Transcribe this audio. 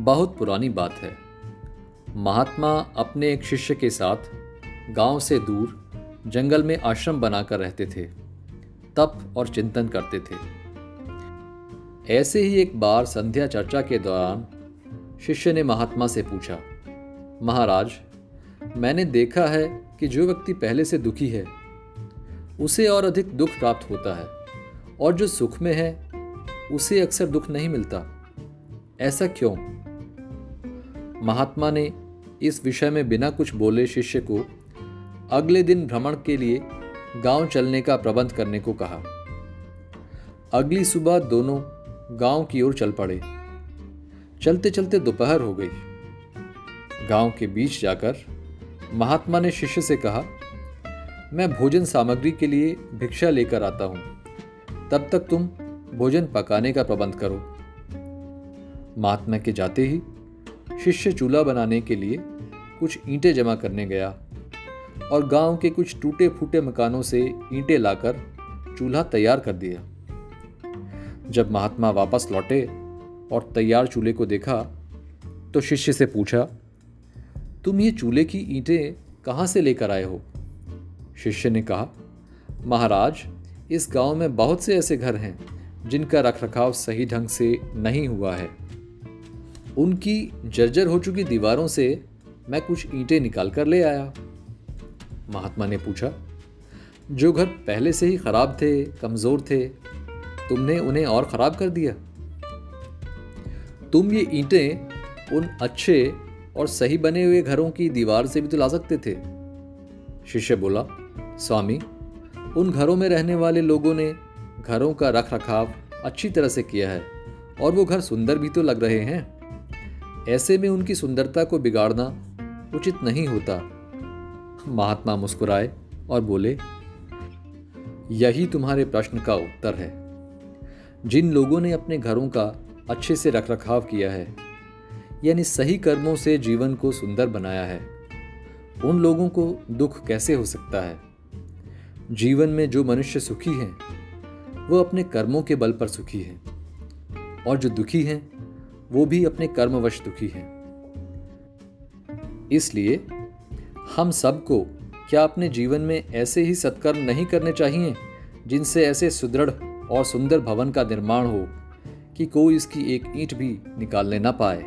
बहुत पुरानी बात है। महात्मा अपने एक शिष्य के साथ गाँव से दूर जंगल में आश्रम बनाकर रहते थे, तप और चिंतन करते थे। ऐसे ही एक बार संध्या चर्चा के दौरान शिष्य ने महात्मा से पूछा, महाराज, मैंने देखा है कि जो व्यक्ति पहले से दुखी है, उसे और अधिक दुख प्राप्त होता है, और जो सुख में है, उसे अक्सर दुख नहीं मिलता। ऐसा क्यों? महात्मा ने इस विषय में बिना कुछ बोले शिष्य को अगले दिन भ्रमण के लिए गाँव चलने का प्रबंध करने को कहा। अगली सुबह दोनों गाँव की ओर चल पड़े। चलते चलते दोपहर हो गई। गाँव के बीच जाकर महात्मा ने शिष्य से कहा, मैं भोजन सामग्री के लिए भिक्षा लेकर आता हूँ। तब तक तुम भोजन पकाने का प्रबंध करो। महात्मा के जाते ही शिष्य चूल्हा बनाने के लिए कुछ ईंटें जमा करने गया और गाँव के कुछ टूटे फूटे मकानों से ईंटें लाकर चूल्हा तैयार कर दिया। जब महात्मा वापस लौटे और तैयार चूल्हे को देखा तो शिष्य से पूछा, तुम ये चूल्हे की ईंटें कहाँ से लेकर आए हो? शिष्य ने कहा, महाराज, इस गाँव में बहुत से ऐसे घर हैं जिनका रखरखाव सही ढंग से नहीं हुआ है। उनकी जर्जर हो चुकी दीवारों से मैं कुछ ईंटें निकाल कर ले आया। महात्मा ने पूछा, जो घर पहले से ही खराब थे, कमज़ोर थे, तुमने उन्हें और खराब कर दिया? तुम ये ईंटें उन अच्छे और सही बने हुए घरों की दीवार से भी तो ला सकते थे। शिष्य बोला, स्वामी, उन घरों में रहने वाले लोगों ने घरों का रख रखाव अच्छी तरह से किया है और वो घर सुंदर भी तो लग रहे हैं। ऐसे में उनकी सुंदरता को बिगाड़ना उचित नहीं होता। महात्मा मुस्कुराए और बोले, यही तुम्हारे प्रश्न का उत्तर है। जिन लोगों ने अपने घरों का अच्छे से रखरखाव किया है, यानी सही कर्मों से जीवन को सुंदर बनाया है, उन लोगों को दुख कैसे हो सकता है? जीवन में जो मनुष्य सुखी हैं, वो अपने कर्मों के बल पर सुखी हैं, और जो दुखी हैं वो भी अपने कर्मवश दुखी हैं। इसलिए हम सबको क्या अपने जीवन में ऐसे ही सत्कर्म नहीं करने चाहिए, जिनसे ऐसे सुदृढ़ और सुंदर भवन का निर्माण हो, कि कोई इसकी एक ईंट भी निकालने ना पाए?